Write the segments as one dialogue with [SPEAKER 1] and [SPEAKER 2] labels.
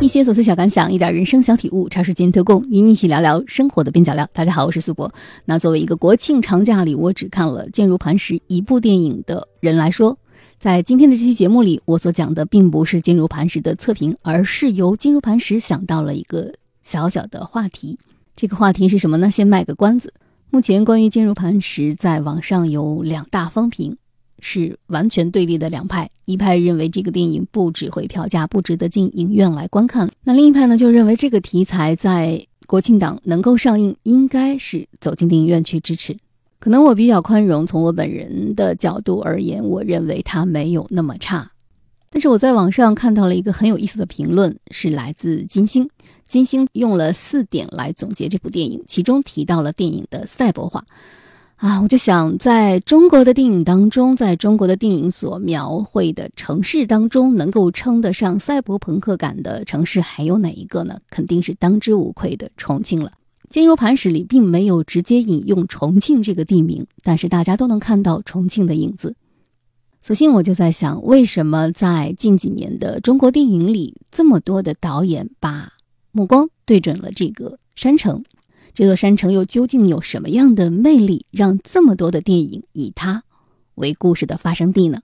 [SPEAKER 1] 一些琐碎小感想，一点人生小体悟，茶水间特供，与你一起聊聊生活的边角料。大家好，我是苏博。那作为一个国庆长假里我只看了《坚如磐石》一部电影的人来说，在今天的这期节目里，我所讲的并不是《坚如磐石》的测评，而是由《坚如磐石》想到了一个小小的话题。这个话题是什么呢？先卖个关子。目前关于《坚如磐石》在网上有两大风评。是完全对立的两派，一派认为这个电影不值回票价，不值得进影院来观看；那另一派呢，就认为这个题材在国庆档能够上映，应该是走进电影院去支持。可能我比较宽容，从我本人的角度而言，我认为它没有那么差。但是我在网上看到了一个很有意思的评论，是来自金星。金星用了四点来总结这部电影，其中提到了电影的赛博化。啊，我就想，在中国的电影当中，在中国的电影所描绘的城市当中，能够称得上赛博朋克感的城市还有哪一个呢？肯定是当之无愧的重庆了。《金如磐石》里并没有直接引用重庆这个地名，但是大家都能看到重庆的影子。索性我就在想，为什么在近几年的中国电影里，这么多的导演把目光对准了这个山城？这座山城又究竟有什么样的魅力，让这么多的电影以它为故事的发生地呢？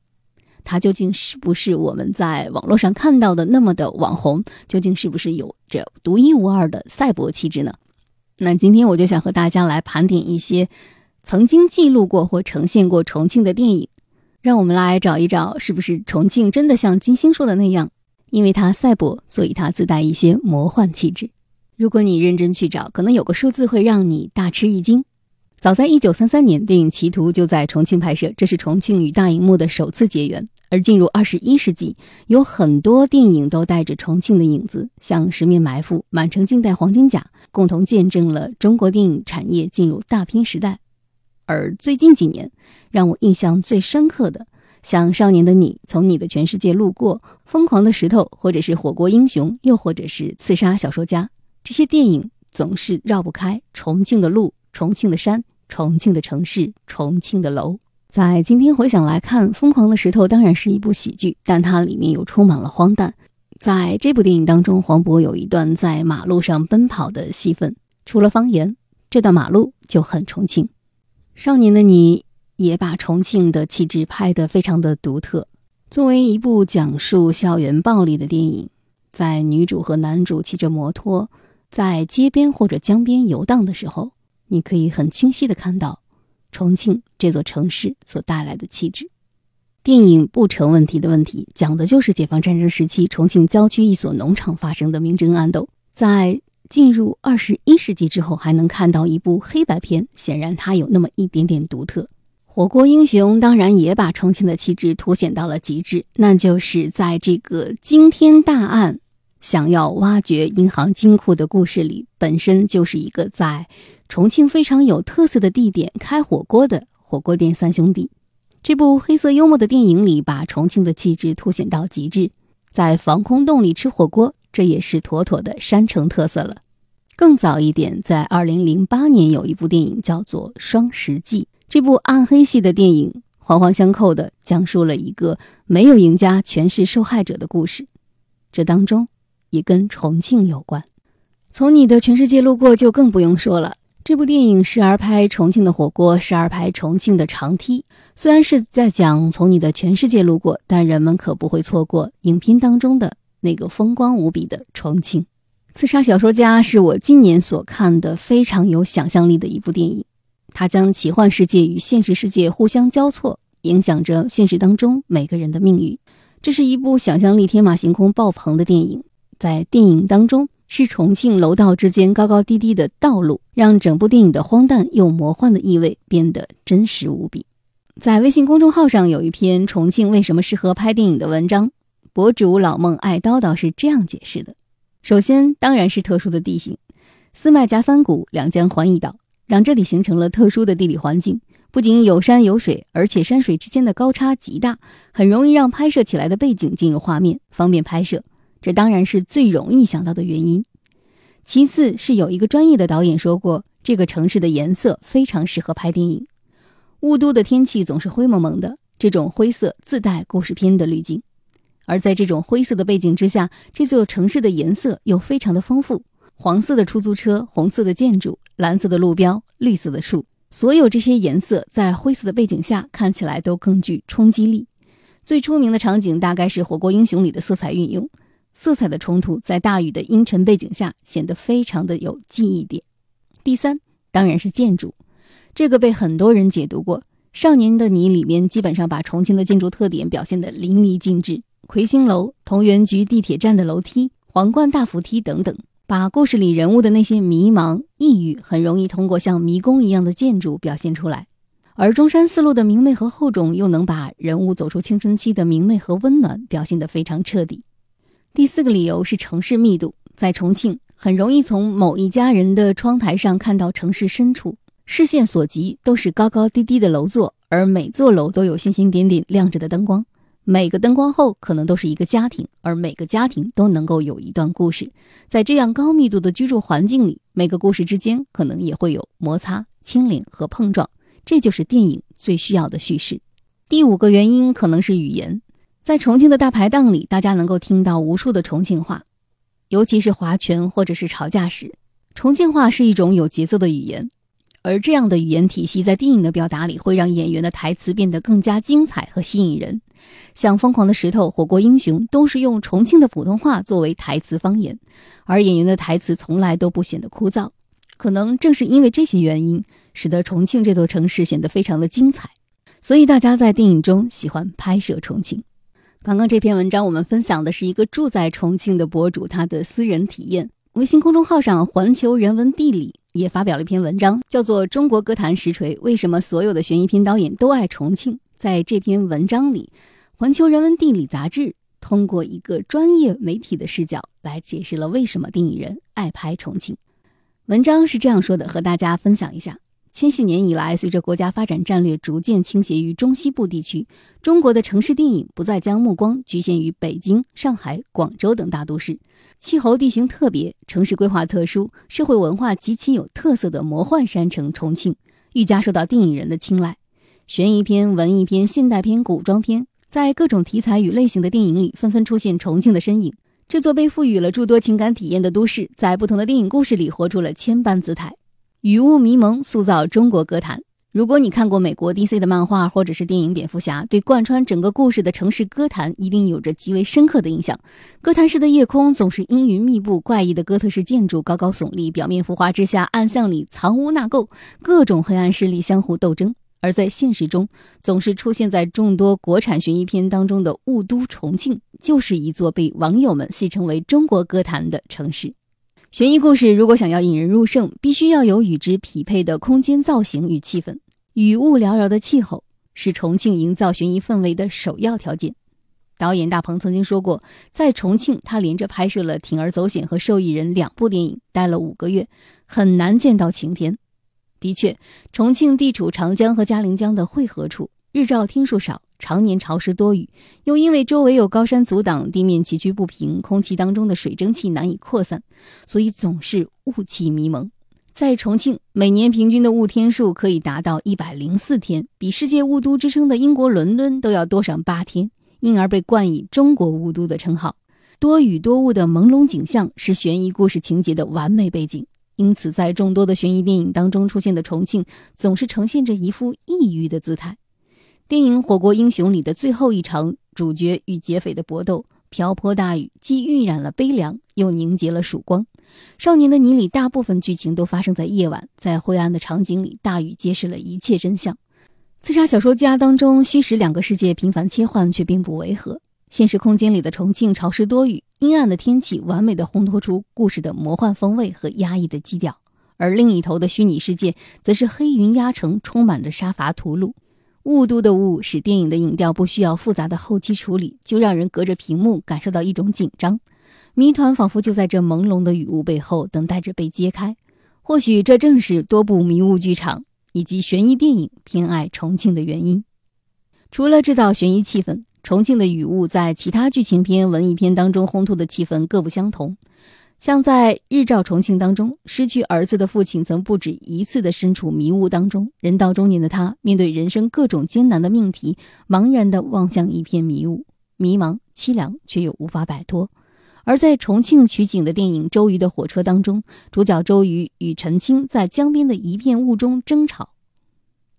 [SPEAKER 1] 它究竟是不是我们在网络上看到的那么的网红？究竟是不是有着独一无二的赛博气质呢？那今天我就想和大家来盘点一些曾经记录过或呈现过重庆的电影，让我们来找一找，是不是重庆真的像金星说的那样，因为它赛博，所以它自带一些魔幻气质。如果你认真去找，可能有个数字会让你大吃一惊。早在一九三三年，电影《歧途》就在重庆拍摄，这是重庆与大荧幕的首次结缘。而进入二十一世纪，有很多电影都带着重庆的影子，像《十面埋伏》《满城尽带黄金甲》，共同见证了中国电影产业进入大片时代。而最近几年，让我印象最深刻的，像《少年的你》《从你的全世界路过》《疯狂的石头》，或者是《火锅英雄》，又或者是《刺杀小说家》。这些电影总是绕不开重庆的路、重庆的山、重庆的城市、重庆的楼。在今天回想来看，《疯狂的石头》当然是一部喜剧，但它里面又充满了荒诞。在这部电影当中，黄渤有一段在马路上奔跑的戏份，除了方言，这段马路就很重庆。少年的你也把重庆的气质拍得非常的独特。作为一部讲述校园暴力的电影，在女主和男主骑着摩托。在街边或者江边游荡的时候，你可以很清晰的看到重庆这座城市所带来的气质。电影不成问题的问题，讲的就是解放战争时期重庆郊区一所农场发生的明争暗斗。在进入二十一世纪之后，还能看到一部黑白片，显然它有那么一点点独特。火锅英雄当然也把重庆的气质凸显到了极致，那就是在这个惊天大案。想要挖掘银行金库的故事里，本身就是一个在重庆非常有特色的地点开火锅的火锅店三兄弟。这部黑色幽默的电影里，把重庆的气质凸显到极致。在防空洞里吃火锅，这也是妥妥的山城特色了。更早一点，在二零零八年有一部电影叫做《双十记》，这部暗黑系的电影环环相扣的讲述了一个没有赢家，全是受害者的故事。这当中。也跟重庆有关，从你的全世界路过就更不用说了。这部电影时而拍重庆的火锅，时而拍重庆的长梯。虽然是在讲从你的全世界路过，但人们可不会错过影片当中的那个风光无比的重庆。《刺杀小说家》是我今年所看的非常有想象力的一部电影，它将奇幻世界与现实世界互相交错，影响着现实当中每个人的命运。这是一部想象力天马行空爆棚的电影。在电影当中，是重庆楼道之间高高低低的道路，让整部电影的荒诞又魔幻的意味变得真实无比。在微信公众号上有一篇《重庆为什么适合拍电影》的文章，博主老孟爱叨叨是这样解释的：首先，当然是特殊的地形，四脉夹三谷，两江环一岛，让这里形成了特殊的地理环境。不仅有山有水，而且山水之间的高差极大，很容易让拍摄起来的背景进入画面，方便拍摄。这当然是最容易想到的原因。其次是有一个专业的导演说过，这个城市的颜色非常适合拍电影。雾都的天气总是灰蒙蒙的，这种灰色自带故事片的滤镜。而在这种灰色的背景之下，这座城市的颜色又非常的丰富：黄色的出租车、红色的建筑、蓝色的路标、绿色的树。所有这些颜色在灰色的背景下看起来都更具冲击力。最出名的场景大概是《火锅英雄》里的色彩运用，色彩的冲突在大雨的阴沉背景下显得非常的有记忆点。第三，当然是建筑，这个被很多人解读过。《少年的你》里面基本上把重庆的建筑特点表现得淋漓尽致，魁星楼、同源局地铁站的楼梯、皇冠大扶梯等等。把故事里人物的那些迷茫、抑郁，很容易通过像迷宫一样的建筑表现出来；而中山四路的明媚和厚重，又能把人物走出青春期的明媚和温暖表现得非常彻底。第四个理由是城市密度，在重庆很容易从某一家人的窗台上看到城市深处，视线所及都是高高低低的楼座，而每座楼都有星星点点亮着的灯光。每个灯光后可能都是一个家庭，而每个家庭都能够有一段故事。在这样高密度的居住环境里，每个故事之间可能也会有摩擦、牵连和碰撞。这就是电影最需要的叙事。第五个原因可能是语言，在重庆的大排档里，大家能够听到无数的重庆话，尤其是划拳或者是吵架时，重庆话是一种有节奏的语言。而这样的语言体系在电影的表达里，会让演员的台词变得更加精彩和吸引人。像《疯狂的石头》《火锅英雄》都是用重庆的普通话作为台词方言，而演员的台词从来都不显得枯燥。可能正是因为这些原因，使得重庆这座城市显得非常的精彩，所以大家在电影中喜欢拍摄重庆。刚刚这篇文章我们分享的是一个住在重庆的博主他的私人体验。微信公众号上，环球人文地理也发表了一篇文章，叫做《中国歌坛实锤：为什么所有的悬疑片导演都爱重庆》。在这篇文章里，环球人文地理杂志通过一个专业媒体的视角来解释了为什么电影人爱拍重庆。文章是这样说的，和大家分享一下。千禧年以来，随着国家发展战略逐渐倾斜于中西部地区，中国的城市电影不再将目光局限于北京、上海、广州等大都市。气候地形特别、城市规划特殊、社会文化极其有特色的魔幻山城重庆，愈加受到电影人的青睐。悬疑片、文艺片、现代片、古装片，在各种题材与类型的电影里纷纷出现重庆的身影。这座被赋予了诸多情感体验的都市，在不同的电影故事里活出了千般姿态。雨雾迷蒙，塑造中国歌坛。如果你看过美国 DC 的漫画或者是电影《蝙蝠侠》，对贯穿整个故事的城市歌坛一定有着极为深刻的印象。歌坛市的夜空总是阴云密布，怪异的哥特式建筑高高耸立，表面浮华之下，暗巷里藏污纳垢，各种黑暗势力相互斗争。而在现实中，总是出现在众多国产悬疑片当中的雾都重庆，就是一座被网友们戏称为“中国歌坛”的城市。悬疑故事如果想要引人入胜，必须要有与之匹配的空间造型与气氛。雨雾缭绕的气候是重庆营造悬疑氛围的首要条件。导演大鹏曾经说过，在重庆他连着拍摄了《铤而走险》和《受益人》两部电影，待了五个月，很难见到晴天。的确，重庆地处长江和嘉陵江的汇合处，日照天数少。常年潮湿多雨，又因为周围有高山阻挡，地面崎岖不平，空气当中的水蒸气难以扩散，所以总是雾气迷蒙。在重庆，每年平均的雾天数可以达到一百零四天，比世界雾都之称的英国伦敦都要多上八天，因而被冠以“中国雾都”的称号。多雨多雾的朦胧景象是悬疑故事情节的完美背景，因此在众多的悬疑电影当中出现的重庆，总是呈现着一副抑郁的姿态。电影《火锅英雄》里的最后一场主角与劫匪的搏斗，瓢泼大雨既晕染了悲凉，又凝结了曙光。《少年的你》里大部分剧情都发生在夜晚，在灰暗的场景里，大雨揭示了一切真相。《刺杀小说家》当中，虚实两个世界频繁切换，却并不违和。现实空间里的重庆潮湿多雨，阴暗的天气完美的烘托出故事的魔幻风味和压抑的基调，而另一头的虚拟世界，则是黑云压城，充满着杀伐屠戮。雾都的雾使电影的影调不需要复杂的后期处理，就让人隔着屏幕感受到一种紧张，谜团仿佛就在这朦胧的雨雾背后等待着被揭开。或许这正是多部迷雾剧场以及悬疑电影偏爱重庆的原因。除了制造悬疑气氛，重庆的雨雾在其他剧情片、文艺片当中烘托的气氛各不相同。像在《日照重庆》当中，失去儿子的父亲曾不止一次的身处迷雾当中。人到中年的他，面对人生各种艰难的命题，茫然地望向一片迷雾。迷茫、凄凉，却又无法摆脱。而在重庆取景的电影《周瑜的火车》当中，主角周瑜与陈青在江边的一片雾中争吵，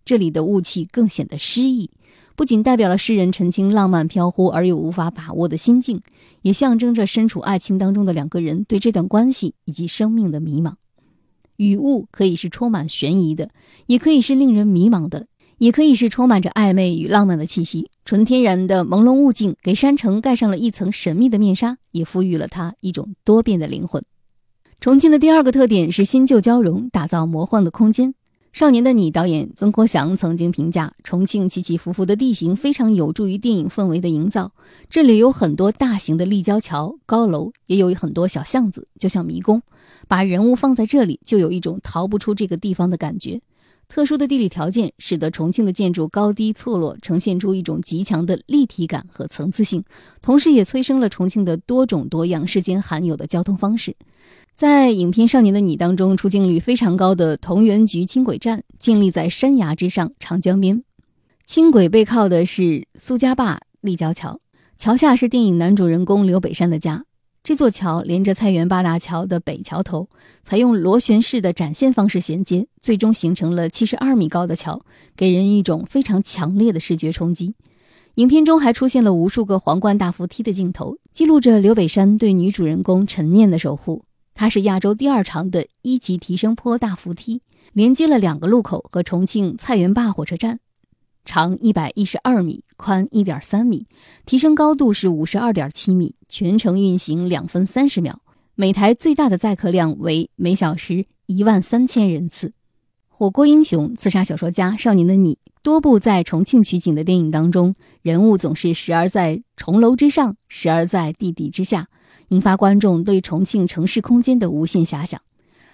[SPEAKER 1] 这里的雾气更显得诗意。不仅代表了诗人陈清浪漫飘忽而又无法把握的心境，也象征着身处爱情当中的两个人对这段关系以及生命的迷茫。雨雾可以是充满悬疑的，也可以是令人迷茫的，也可以是充满着暧昧与浪漫的气息。纯天然的朦胧雾境给山城盖上了一层神秘的面纱，也赋予了它一种多变的灵魂。重庆的第二个特点是新旧交融，打造魔幻的空间。少年的你，导演曾国祥曾经评价重庆起起伏伏的地形非常有助于电影氛围的营造。这里有很多大型的立交桥、高楼，也有很多小巷子，就像迷宫。把人物放在这里，就有一种逃不出这个地方的感觉。特殊的地理条件使得重庆的建筑高低错落，呈现出一种极强的立体感和层次性，同时也催生了重庆的多种多样、世间罕有的交通方式。在影片《少年的你》当中，出镜率非常高的同源局轻轨站建立在山崖之上，长江边。轻轨背靠的是苏家坝立交桥，桥下是电影男主人公刘北山的家。这座桥连着菜园八大桥的北桥头，采用螺旋式的展现方式衔接，最终形成了七十二米高的桥，给人一种非常强烈的视觉冲击。影片中还出现了无数个皇冠大扶梯的镜头，记录着刘北山对女主人公陈念的守护。它是亚洲第二长的一级提升坡大扶梯，连接了两个路口和重庆菜园坝火车站，长一百一十二米，宽一点三米，提升高度是五十二点七米，全程运行两分三十秒，每台最大的载客量为每小时一万三千人次。火锅英雄、刺杀小说家、少年的你，多部在重庆取景的电影当中，人物总是时而在重楼之上，时而在地底之下。引发观众对重庆城市空间的无限遐想，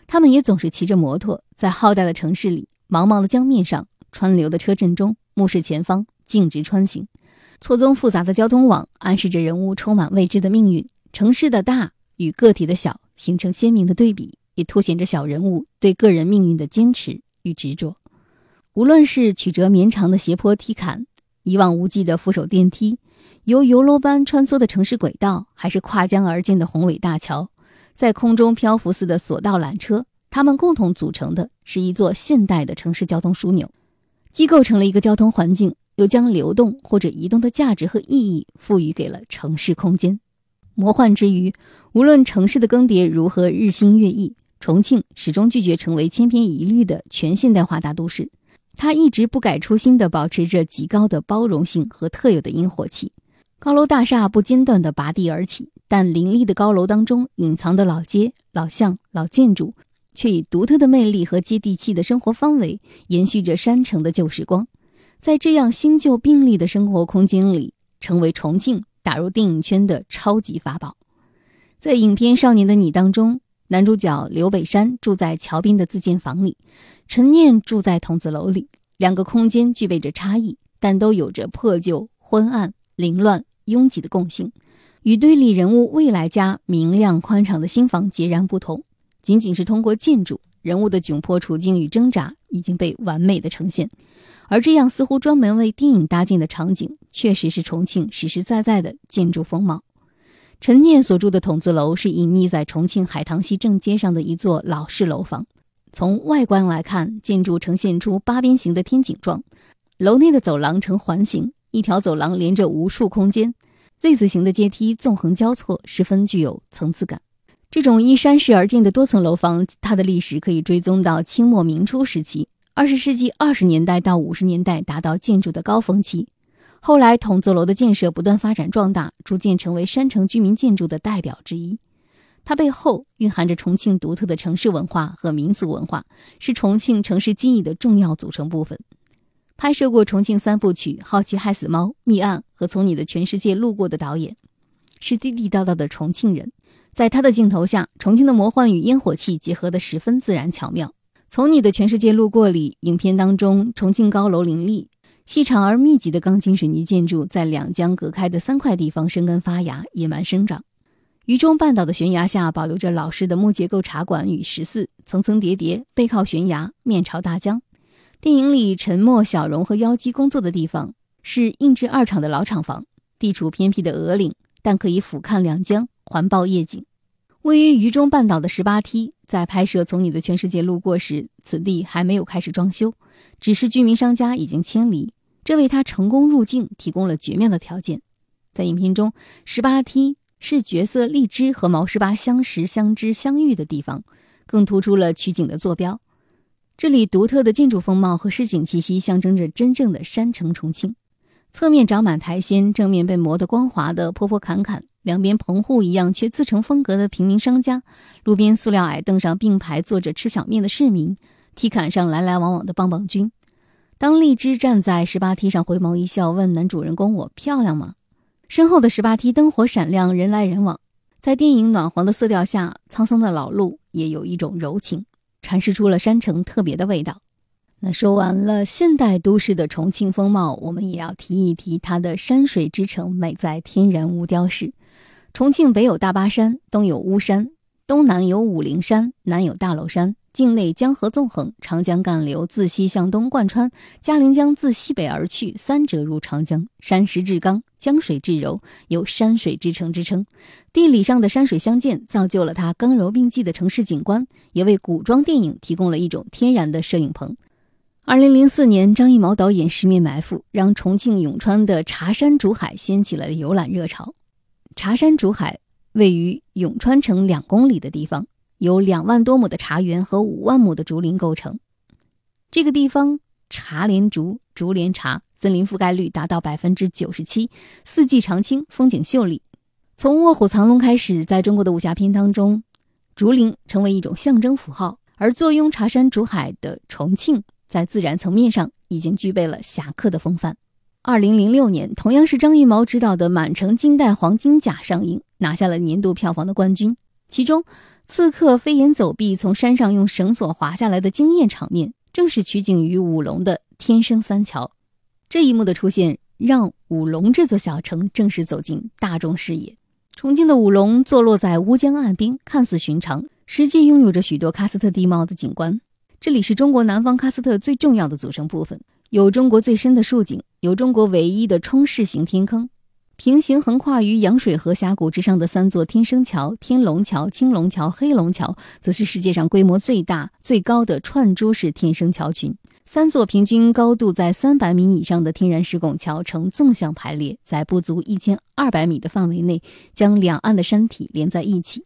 [SPEAKER 1] 他们也总是骑着摩托，在浩大的城市里、茫茫的江面上、川流的车阵中，目视前方，径直穿行。错综复杂的交通网暗示着人物充满未知的命运。城市的大与个体的小形成鲜明的对比，也凸显着小人物对个人命运的坚持与执着。无论是曲折绵长的斜坡梯坎，一望无际的扶手电梯。由游楼般穿梭的城市轨道，还是跨江而建的宏伟大桥，在空中漂浮似的索道缆车，它们共同组成的是一座现代的城市交通枢纽，既构成了一个交通环境，又将流动或者移动的价值和意义赋予给了城市空间。魔幻之余，无论城市的更迭如何日新月异，重庆始终拒绝成为千篇一律的全现代化大都市，他一直不改初心地保持着极高的包容性和特有的烟火气。高楼大厦不间断地拔地而起，但林立的高楼当中隐藏的老街、老巷、老建筑，却以独特的魅力和接地气的生活氛围，延续着山城的旧时光。在这样新旧并立的生活空间里，成为重庆打入电影圈的超级法宝。在影片《少年的你》当中，男主角刘北山住在桥边的自建房里，陈念住在筒子楼里。两个空间具备着差异，但都有着破旧、昏暗、凌乱。拥挤的共性，与堆里人物未来家明亮宽敞的新房截然不同。仅仅是通过建筑，人物的窘迫处境与挣扎已经被完美的呈现。而这样似乎专门为电影搭建的场景，确实是重庆实实在在的建筑风貌。陈念所住的筒子楼是隐匿在重庆海棠溪正街上的一座老式楼房。从外观来看，建筑呈现出八边形的天井状，楼内的走廊呈环形。一条走廊连着无数空间，Z 字形的阶梯纵横交错，十分具有层次感。这种依山势而建的多层楼房，它的历史可以追踪到清末明初时期，二十世纪二十年代到五十年代达到建筑的高峰期。后来筒子楼的建设不断发展壮大，逐渐成为山城居民建筑的代表之一。它背后蕴含着重庆独特的城市文化和民俗文化，是重庆城市记忆的重要组成部分。拍摄过重庆三部曲《好奇害死猫》《密案》和《从你的全世界路过》的导演，是地地道道的重庆人。在他的镜头下，重庆的魔幻与烟火气结合得十分自然巧妙。《从你的全世界路过》里，影片当中重庆高楼林立，细长而密集的钢筋水泥建筑在两江隔开的三块地方生根发芽、野蛮生长。渝中半岛的悬崖下保留着老式的木结构茶馆与石寺，层层叠叠，背靠悬崖，面朝大江。电影里，陈默、小荣和妖姬工作的地方是印制二厂的老厂房。地处偏僻的鹅岭，但可以俯瞰两江，环抱夜景。位于渝中半岛的十八梯，在拍摄《从你的全世界路过》时，此地还没有开始装修，只是居民商家已经迁离，这为他成功入境提供了绝妙的条件。在影片中，十八梯是角色荔枝和毛十八相识、相知、相遇的地方，更突出了取景的坐标。这里独特的建筑风貌和市井气息，象征着真正的山城重庆。侧面长满苔藓，正面被磨得光滑的坡坡坎坎。两边棚户一样却自成风格的平民商家，路边塑料矮凳上并排坐着吃小面的市民，梯坎上来来往往的棒棒军。当荔枝站在十八梯上回眸一笑，问男主人公：“我漂亮吗？”身后的十八梯灯火闪亮，人来人往，在电影暖黄的色调下，沧桑的老路也有一种柔情，阐释出了山城特别的味道。那说完了现代都市的重庆风貌，我们也要提一提它的山水之城，美在天然无雕饰。重庆北有大巴山，东有巫山，东南有武陵山，南有大娄山。境内江河纵横，长江干流自西向东贯穿，嘉陵江自西北而去，三折入长江。山石至刚，江水至柔，有“山水之城”之称。地理上的山水相间，造就了它刚柔并济的城市景观，也为古装电影提供了一种天然的摄影棚。二零零四年，张艺谋导演《十面埋伏》让重庆永川的茶山竹海掀起了游览热潮。茶山竹海位于永川城两公里的地方，由两万多亩的茶园和五万亩的竹林构成。这个地方茶连竹，竹连茶，森林覆盖率达到百分之九十七，四季常青，风景秀丽。从卧虎藏龙开始，在中国的武侠片当中，竹林成为一种象征符号。而坐拥茶山竹海的重庆，在自然层面上已经具备了侠客的风范。二零零六年，同样是张艺谋执导的《满城尽带黄金甲》上映，拿下了年度票房的冠军。其中，刺客飞檐走壁从山上用绳索滑下来的惊艳场面，正是取景于五龙的天生三桥。这一幕的出现，让五龙这座小城正式走进大众视野。重庆的五龙坐落在乌江岸边，看似寻常，实际拥有着许多喀斯特地貌的景观。这里是中国南方喀斯特最重要的组成部分。有中国最深的竖井，有中国唯一的冲式型天坑，平行横跨于洋水河峡谷之上的三座天生桥——天龙桥、青龙桥、黑龙桥，则是世界上规模最大、最高的串珠式天生桥群。三座平均高度在三百米以上的天然石拱桥呈纵向排列，在不足一千二百米的范围内，将两岸的山体连在一起。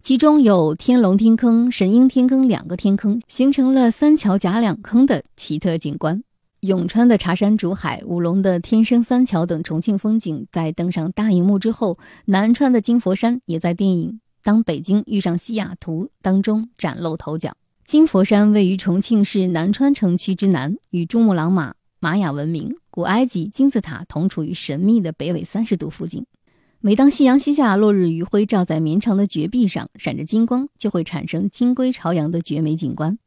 [SPEAKER 1] 其中有天龙天坑、神鹰天坑两个天坑，形成了三桥夹两坑的奇特景观。永川的茶山竹海、武隆的天生三桥等重庆风景，在登上大荧幕之后，南川的金佛山也在电影《当北京遇上西雅图》当中崭露头角。金佛山位于重庆市南川城区之南，与珠穆朗玛、玛雅文明、古埃及金字塔同处于神秘的北纬三十度附近。每当夕阳西下，落日余晖照在绵长的绝壁上，闪着金光，就会产生金龟朝阳的绝美景观。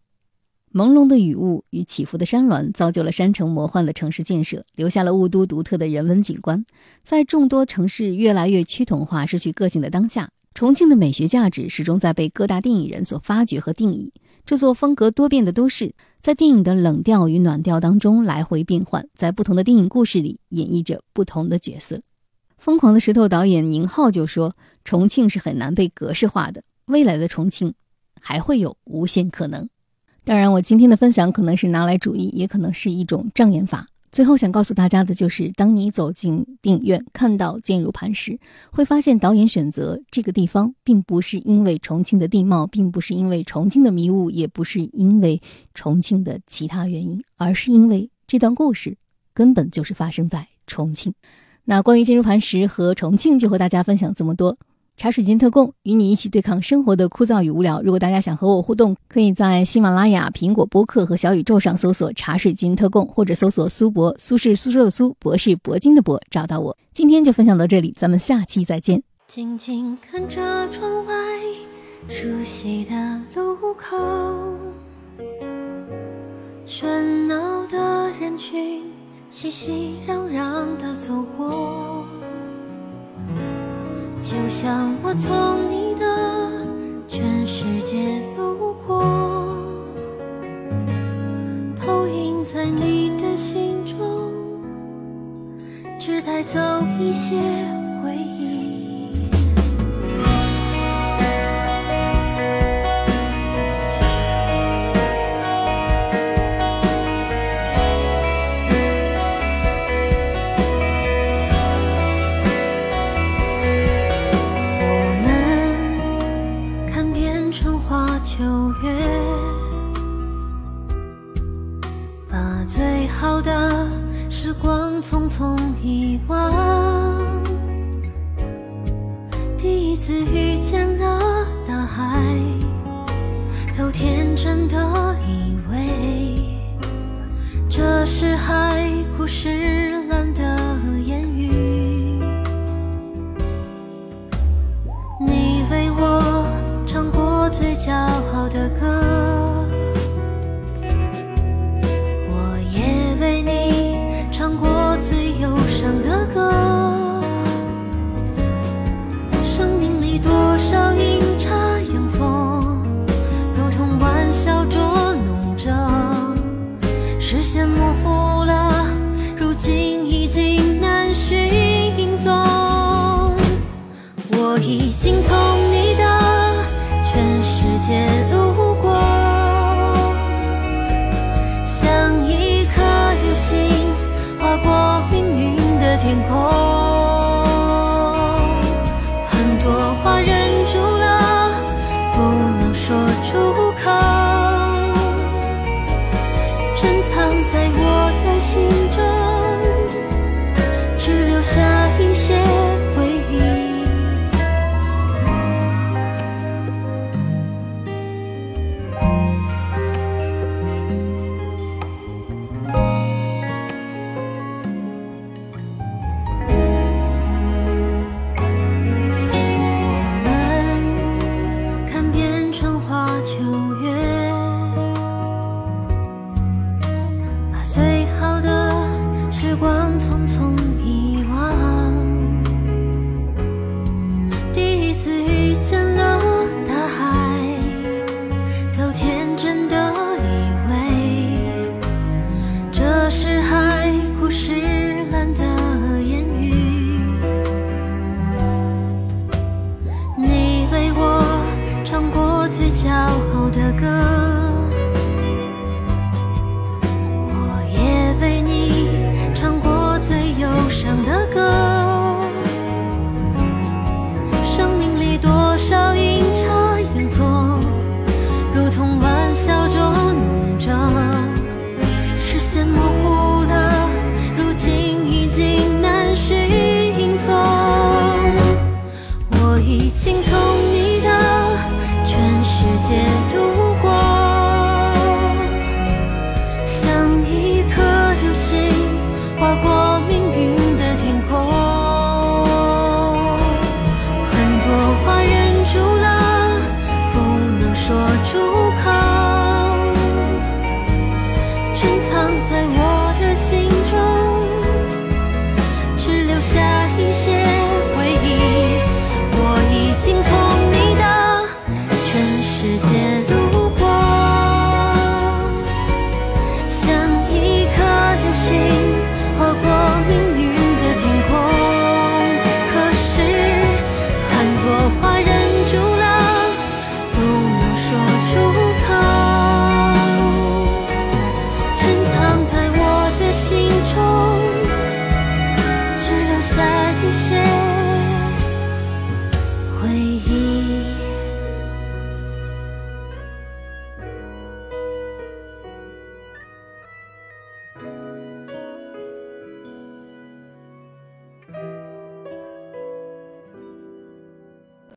[SPEAKER 1] 朦胧的雨雾与起伏的山峦，造就了山城魔幻的城市建设，留下了雾都独特的人文景观。在众多城市越来越趋同化、失去个性的当下，重庆的美学价值始终在被各大电影人所发掘和定义。这座风格多变的都市，在电影的冷调与暖调当中来回变换，在不同的电影故事里演绎着不同的角色。《疯狂的石头》导演宁浩就说：“重庆是很难被格式化的，未来的重庆还会有无限可能。”当然，我今天的分享可能是拿来主义，也可能是一种障眼法。最后想告诉大家的就是，当你走进电影院看到《坚如磐石》，会发现导演选择这个地方，并不是因为重庆的地貌，并不是因为重庆的迷雾，也不是因为重庆的其他原因，而是因为这段故事根本就是发生在重庆。那关于《坚如磐石》和重庆，就和大家分享这么多。茶水间特供，与你一起对抗生活的枯燥与无聊。如果大家想和我互动，可以在喜马拉雅、苹果播客和小宇宙上搜索“茶水间特供”，或者搜索“苏博”，苏是苏州的苏，博是铂金的博，找到我。今天就分享到这里，咱们下期再见。静静看着窗外熟悉的路口，喧闹的人群熙熙攘攘的走过。就像我从你的全世界路过，投影在你的心中，
[SPEAKER 2] 只带走一些遗忘。第一次遇见了大海，都天真的以为这是海枯石